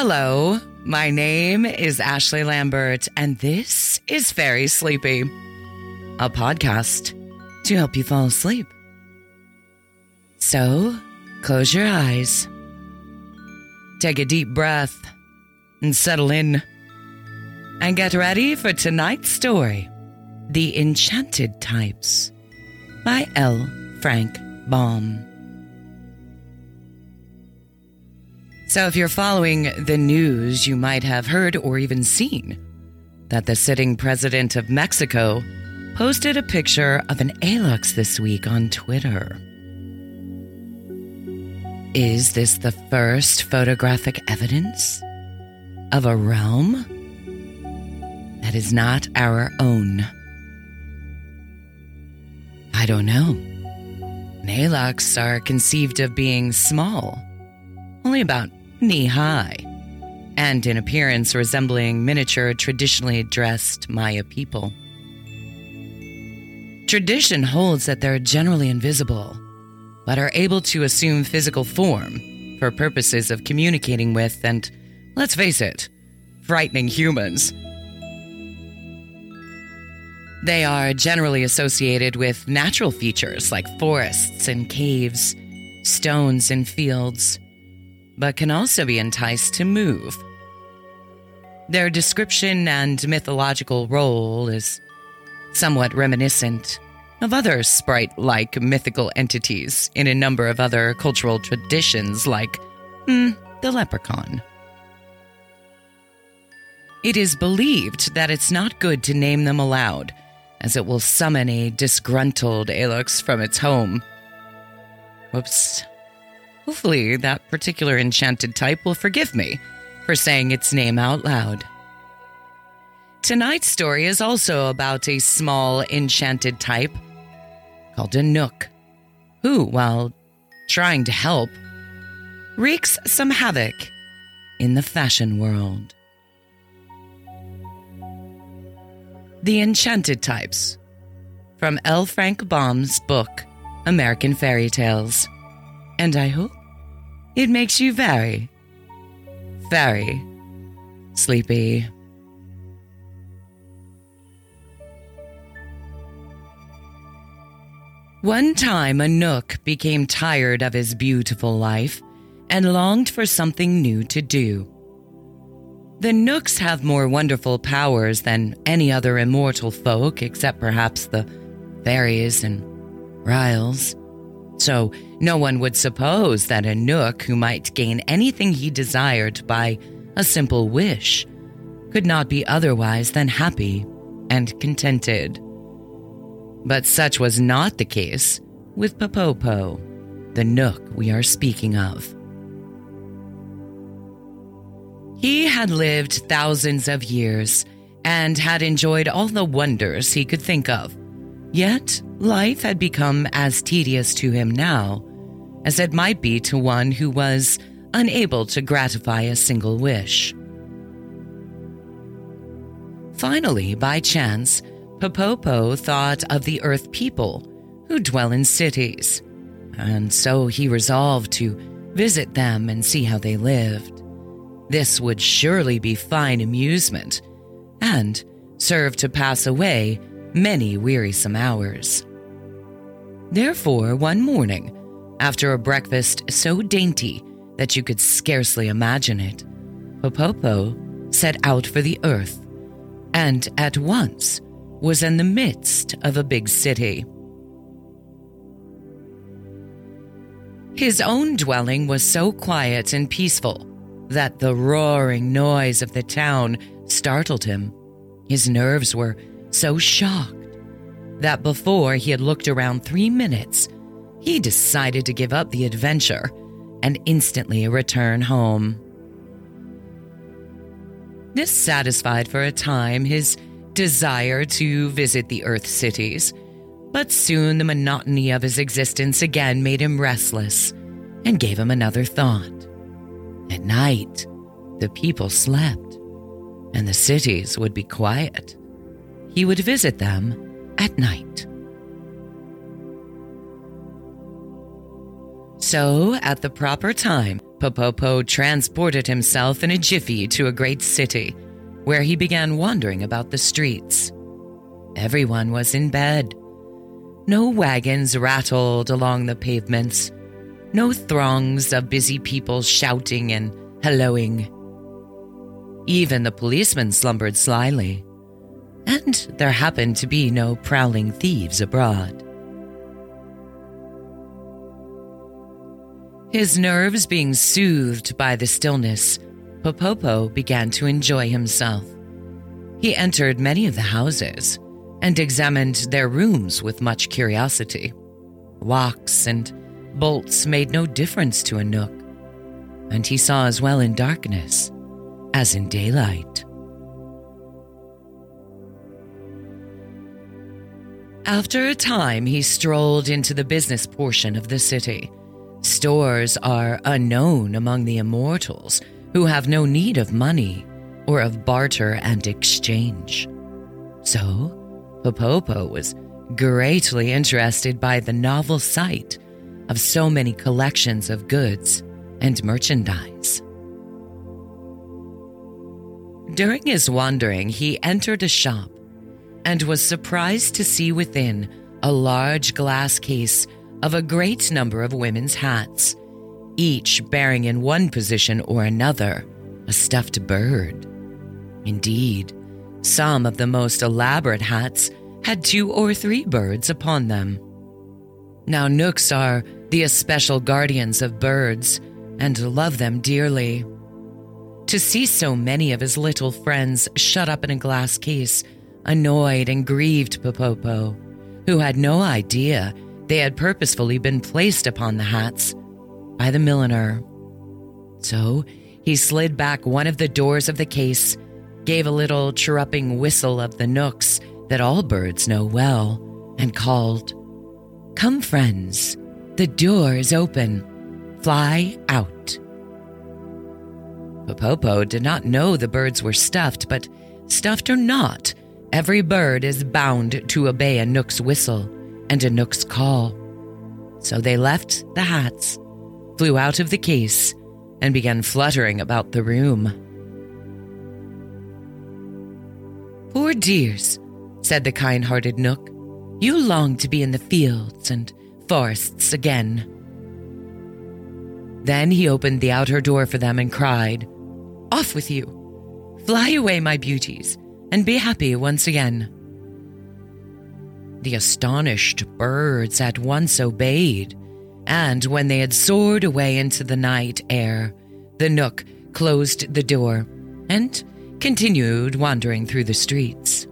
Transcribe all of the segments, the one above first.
Hello, my name is Ashley Lambert, and this is Fairy Sleepy, a podcast to help you fall asleep. So, close your eyes, take a deep breath, and settle in. And get ready for tonight's story The Enchanted Types by L. Frank Baum. So, if you're following the news, you might have heard or even seen that the sitting president of Mexico posted a picture of an Alux this week on Twitter. Is this the first photographic evidence of a realm that is not our own? I don't know. Nalux are conceived of being small, only about knee high, and in appearance resembling miniature traditionally dressed Maya people. Tradition holds that they're generally invisible, but are able to assume physical form for purposes of communicating with and, let's face it, frightening humans. They are generally associated with natural features like forests and caves, stones and fields, but can also be enticed to move. Their description and mythological role is somewhat reminiscent of other sprite like mythical entities in a number of other cultural traditions, like hmm, the leprechaun. It is believed that it's not good to name them aloud, as it will summon a disgruntled Alux from its home. Whoops. Hopefully, that particular enchanted type will forgive me for saying its name out loud. Tonight's story is also about a small enchanted type called a Knook, who, while trying to help, wreaks some havoc in the fashion world. The Enchanted Types from L. Frank Baum's book, American Fairy Tales. And I hope it makes you very, very sleepy. One time, a Knook became tired of his beautiful life and longed for something new to do. The Knooks have more wonderful powers than any other immortal folk, except perhaps the fairies and Ryls. So, no one would suppose that a Knook who might gain anything he desired by a simple wish could not be otherwise than happy and contented. But such was not the case with Popopo, the Knook we are speaking of. He had lived thousands of years and had enjoyed all the wonders he could think of. Yet, life had become as tedious to him now as it might be to one who was unable to gratify a single wish. Finally, by chance, Popopo thought of the Earth people who dwell in cities, and so he resolved to visit them and see how they lived. This would surely be fine amusement and serve to pass away many wearisome hours. Therefore, one morning, after a breakfast so dainty that you could scarcely imagine it, Popopo set out for the earth and at once was in the midst of a big city. His own dwelling was so quiet and peaceful that the roaring noise of the town startled him. His nerves were so shocked that before he had looked around three minutes, he decided to give up the adventure and instantly return home. This satisfied for a time his desire to visit the Earth cities, but soon the monotony of his existence again made him restless and gave him another thought. At night, the people slept, and the cities would be quiet. He would visit them at night. So, at the proper time, Popopo transported himself in a jiffy to a great city, where he began wandering about the streets. Everyone was in bed. No wagons rattled along the pavements, no throngs of busy people shouting and helloing. Even the policemen slumbered slyly, and there happened to be no prowling thieves abroad. His nerves being soothed by the stillness, Popopo began to enjoy himself. He entered many of the houses and examined their rooms with much curiosity. Locks and bolts made no difference to a knook, and he saw as well in darkness as in daylight. After a time, he strolled into the business portion of the city. Stores are unknown among the immortals who have no need of money or of barter and exchange. So, Popopo was greatly interested by the novel sight of so many collections of goods and merchandise. During his wandering, he entered a shop and was surprised to see within a large glass case of a great number of women's hats, each bearing in one position or another a stuffed bird. Indeed, some of the most elaborate hats had two or three birds upon them. Now, knooks are the especial guardians of birds and love them dearly. To see so many of his little friends shut up in a glass case annoyed and grieved Popopo, who had no idea they had purposefully been placed upon the hats by the milliner. So he slid back one of the doors of the case, gave a little chirruping whistle of the knooks that all birds know well, and called, Come, friends, the door is open. Fly out. Popopo did not know the birds were stuffed, but stuffed or not, every bird is bound to obey a Knook's whistle and a Knook's call. So they left the hats, flew out of the case, and began fluttering about the room. Poor dears, said the kind hearted Knook. You long to be in the fields and forests again. Then he opened the outer door for them and cried, Off with you! Fly away, my beauties, and be happy once again. The astonished birds at once obeyed, and when they had soared away into the night air, the Knook closed the door and continued wandering through the streets.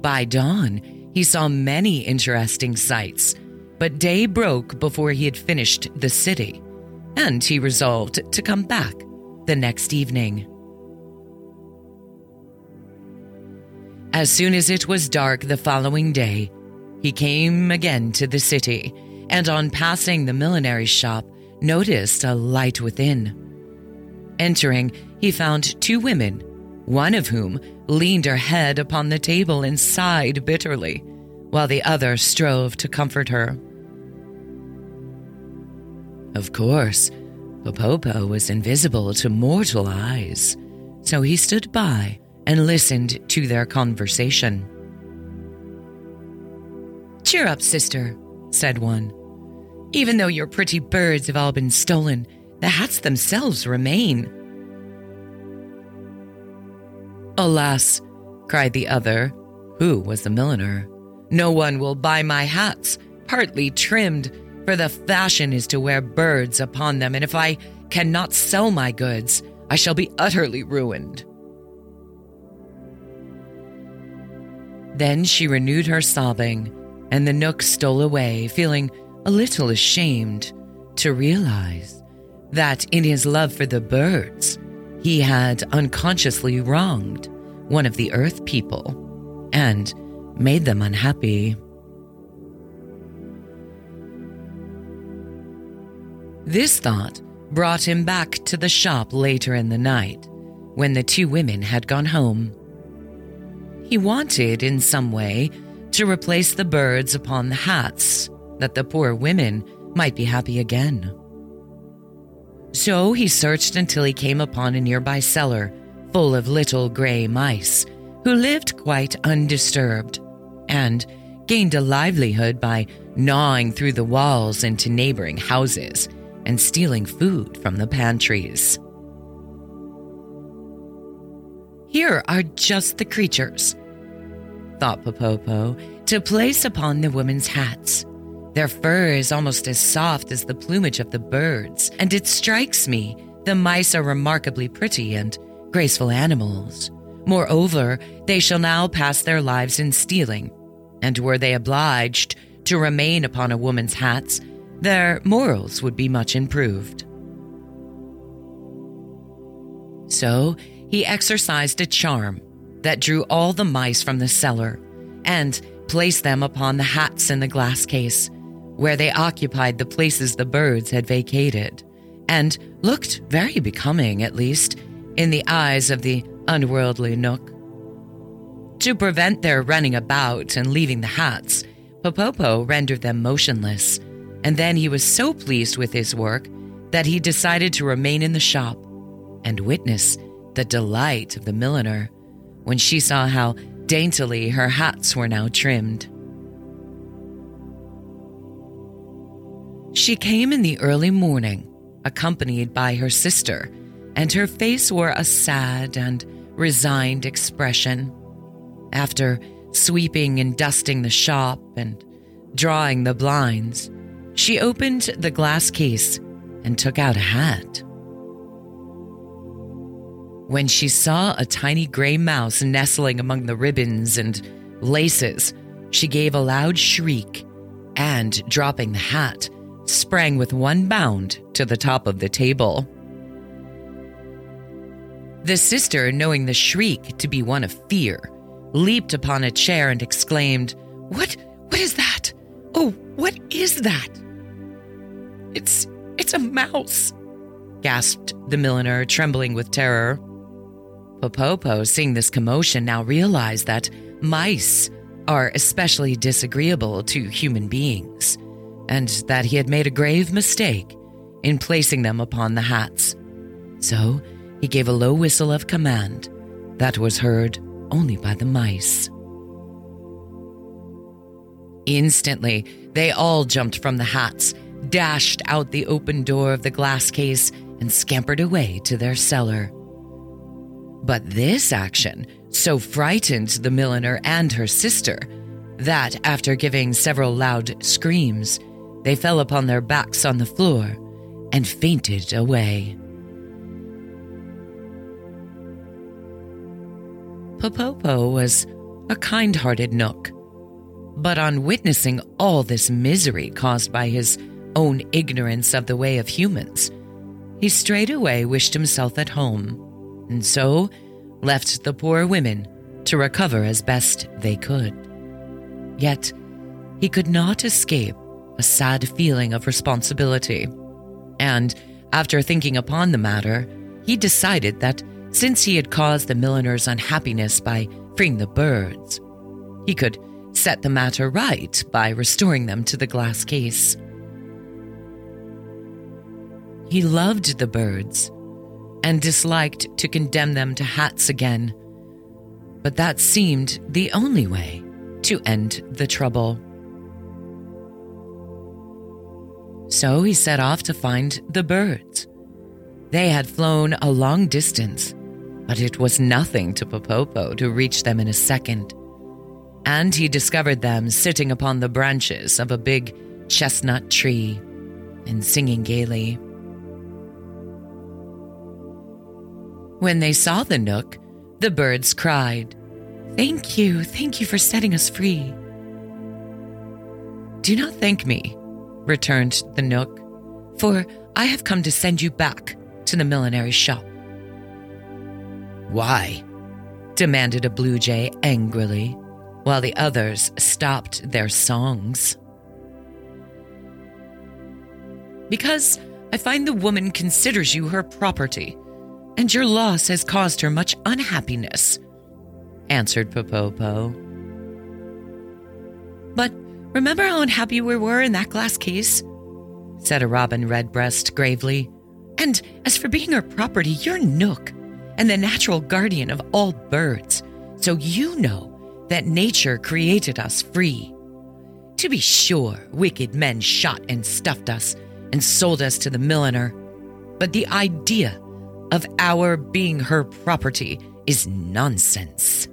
By dawn, he saw many interesting sights, but day broke before he had finished the city, and he resolved to come back the next evening. As soon as it was dark the following day, he came again to the city, and on passing the millinery shop, noticed a light within. Entering, he found two women, one of whom leaned her head upon the table and sighed bitterly, while the other strove to comfort her. Of course, Popopo was invisible to mortal eyes, so he stood by and listened to their conversation. Cheer up, sister, said one. Even though your pretty birds have all been stolen, the hats themselves remain. Alas, cried the other, who was the milliner, no one will buy my hats, partly trimmed, for the fashion is to wear birds upon them, and if I cannot sell my goods, I shall be utterly ruined. Then she renewed her sobbing, and the Knook stole away, feeling a little ashamed to realize that in his love for the birds, he had unconsciously wronged one of the Earth people and made them unhappy. This thought brought him back to the shop later in the night when the two women had gone home. He wanted, in some way, to replace the birds upon the hats that the poor women might be happy again. So he searched until he came upon a nearby cellar full of little gray mice who lived quite undisturbed and gained a livelihood by gnawing through the walls into neighboring houses and stealing food from the pantries. Here are just the creatures, thought Popopo, to place upon the women's hats. Their fur is almost as soft as the plumage of the birds, and it strikes me the mice are remarkably pretty and graceful animals. Moreover, they shall now pass their lives in stealing, and were they obliged to remain upon a woman's hats, their morals would be much improved. So he exercised a charm that drew all the mice from the cellar and placed them upon the hats in the glass case, where they occupied the places the birds had vacated, and looked very becoming, at least, in the eyes of the unworldly Knook. To prevent their running about and leaving the hats, Popopo rendered them motionless, and then he was so pleased with his work that he decided to remain in the shop and witness the delight of the milliner when she saw how daintily her hats were now trimmed. She came in the early morning, accompanied by her sister, and her face wore a sad and resigned expression. After sweeping and dusting the shop and drawing the blinds, she opened the glass case and took out a hat. When she saw a tiny gray mouse nestling among the ribbons and laces, she gave a loud shriek and, dropping the hat, sprang with one bound to the top of the table. The sister, knowing the shriek to be one of fear, leaped upon a chair and exclaimed, What what is that? Oh, what is that? It's it's a mouse, gasped the milliner, trembling with terror. Popopo, seeing this commotion, now realized that mice are especially disagreeable to human beings, and that he had made a grave mistake in placing them upon the hats. So he gave a low whistle of command that was heard only by the mice. Instantly, they all jumped from the hats, dashed out the open door of the glass case, and scampered away to their cellar. But this action so frightened the milliner and her sister that, after giving several loud screams, they fell upon their backs on the floor and fainted away. Popopo was a kind hearted Knook, but on witnessing all this misery caused by his own ignorance of the way of humans, he straightway wished himself at home and so left the poor women to recover as best they could. Yet, he could not escape a sad feeling of responsibility. And after thinking upon the matter, he decided that since he had caused the milliner's unhappiness by freeing the birds, he could set the matter right by restoring them to the glass case. He loved the birds and disliked to condemn them to hats again. But that seemed the only way to end the trouble. So he set off to find the birds. They had flown a long distance, but it was nothing to Popopo to reach them in a second. And he discovered them sitting upon the branches of a big chestnut tree and singing gaily. When they saw the Knook, the birds cried, Thank you, thank you for setting us free. Do not thank me, returned the Knook, for I have come to send you back to the millinery shop. Why? demanded a blue jay angrily, while the others stopped their songs. Because I find the woman considers you her property and your loss has caused her much unhappiness, answered Popopo. But remember how unhappy we were in that glass case? said a robin redbreast gravely. And as for being her property, you're Knook and the natural guardian of all birds. So you know that nature created us free. To be sure, wicked men shot and stuffed us and sold us to the milliner. But the idea of our being her property is nonsense.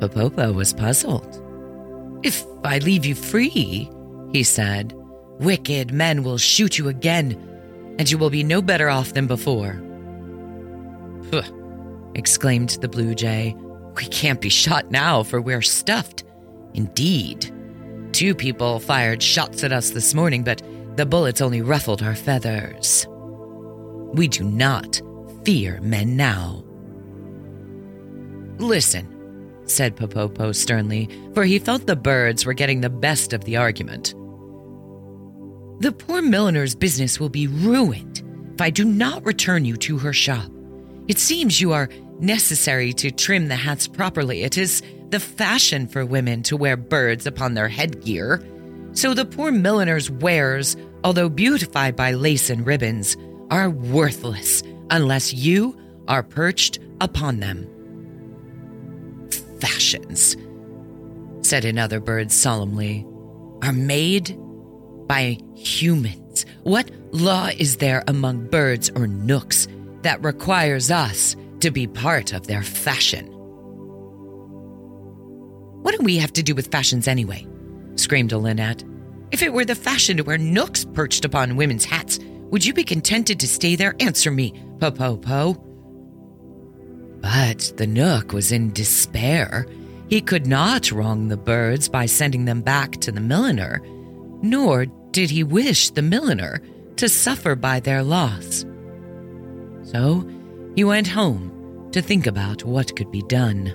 Popopo was puzzled. If I leave you free, he said, wicked men will shoot you again, and you will be no better off than before. Puh, exclaimed the blue jay. We can't be shot now, for we're stuffed. Indeed. Two people fired shots at us this morning, but the bullets only ruffled our feathers. We do not fear men now. Listen, said Popopo sternly, for he felt the birds were getting the best of the argument. The poor milliner's business will be ruined if I do not return you to her shop. It seems you are necessary to trim the hats properly. It is the fashion for women to wear birds upon their headgear. So the poor milliner's wares, although beautified by lace and ribbons, are worthless unless you are perched upon them fashions, said another bird solemnly, are made by humans. What law is there among birds or knooks that requires us to be part of their fashion? What do we have to do with fashions anyway? screamed a linnet. If it were the fashion to wear knooks perched upon women's hats, would you be contented to stay there? Answer me, Popopo. But the Knook was in despair. He could not wrong the birds by sending them back to the milliner, nor did he wish the milliner to suffer by their loss. So he went home to think about what could be done.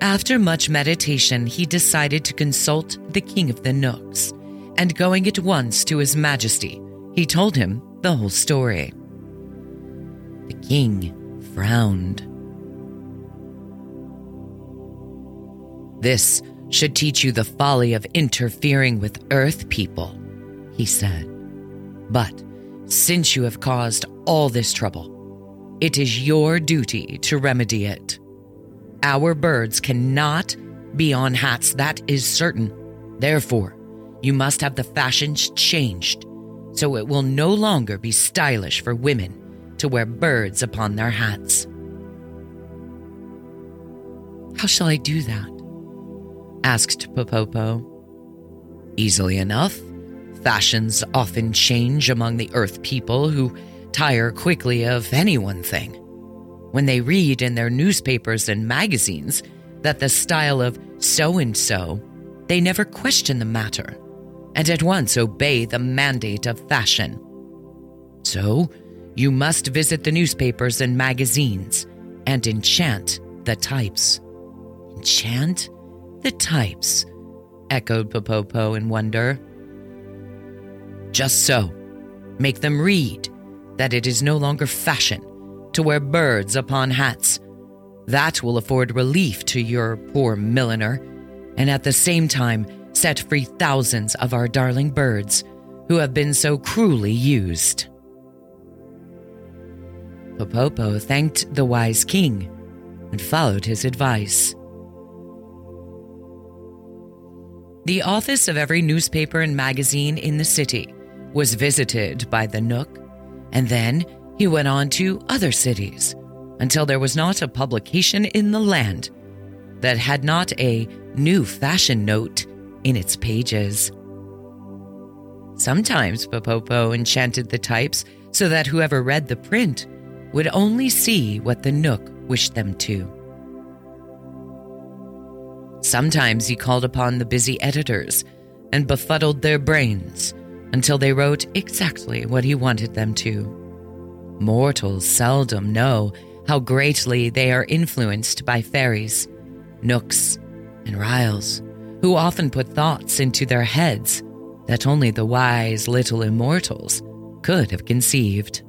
After much meditation, he decided to consult the king of the Knooks, and going at once to his majesty, he told him the whole story. The king frowned. This should teach you the folly of interfering with Earth people, he said. But since you have caused all this trouble, it is your duty to remedy it. Our birds cannot be on hats, that is certain. Therefore, you must have the fashions changed so it will no longer be stylish for women to wear birds upon their hats. How shall I do that? asked Popopo. Easily enough. Fashions often change among the Earth people who tire quickly of any one thing. When they read in their newspapers and magazines that the style of so and so, they never question the matter and at once obey the mandate of fashion. So, you must visit the newspapers and magazines and enchant the types. Enchant the types, echoed Popopo in wonder. Just so. Make them read that it is no longer fashion to wear birds upon hats. That will afford relief to your poor milliner, and at the same time set free thousands of our darling birds who have been so cruelly used. Popopo thanked the wise king and followed his advice. The office of every newspaper and magazine in the city was visited by the Knook, and then he went on to other cities until there was not a publication in the land that had not a new fashion note in its pages. Sometimes Popopo enchanted the types so that whoever read the print would only see what the Knook wished them to. Sometimes he called upon the busy editors and befuddled their brains until they wrote exactly what he wanted them to. Mortals seldom know how greatly they are influenced by fairies, knooks, and ryls, who often put thoughts into their heads that only the wise little immortals could have conceived.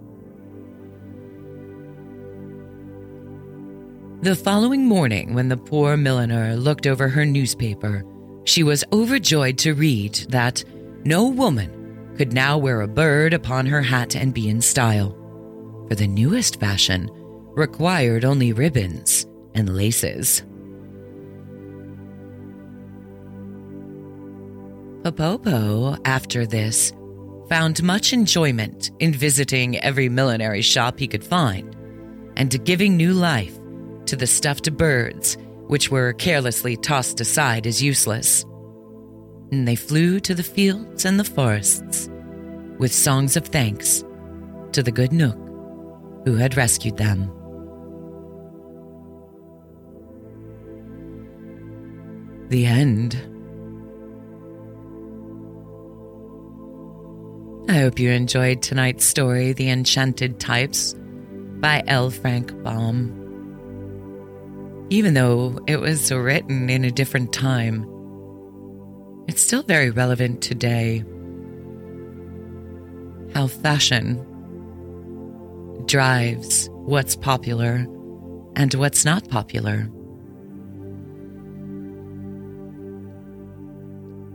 The following morning, when the poor milliner looked over her newspaper, she was overjoyed to read that no woman could now wear a bird upon her hat and be in style, for the newest fashion required only ribbons and laces. Popopo, after this, found much enjoyment in visiting every millinery shop he could find and giving new life to the stuffed birds which were carelessly tossed aside as useless. And they flew to the fields and the forests with songs of thanks to the good Knook who had rescued them. The end. I hope you enjoyed tonight's story, The Enchanted Types by L. Frank Baum. Even though it was written in a different time, it's still very relevant today. How fashion drives what's popular and what's not popular.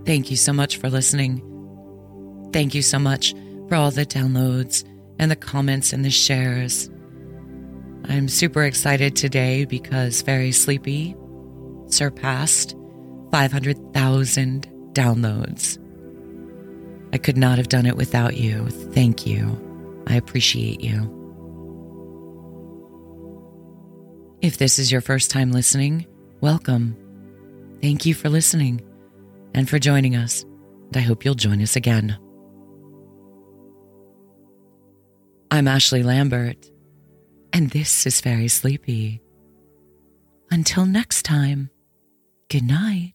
Thank you so much for listening. Thank you so much for all the downloads and the comments and the shares. I'm super excited today because Fairy Sleepy surpassed 500,000 downloads. I could not have done it without you. Thank you. I appreciate you. If this is your first time listening, welcome. Thank you for listening and for joining us. And I hope you'll join us again. I'm Ashley Lambert, and this is Fairy Sleepy. Until next time, good night.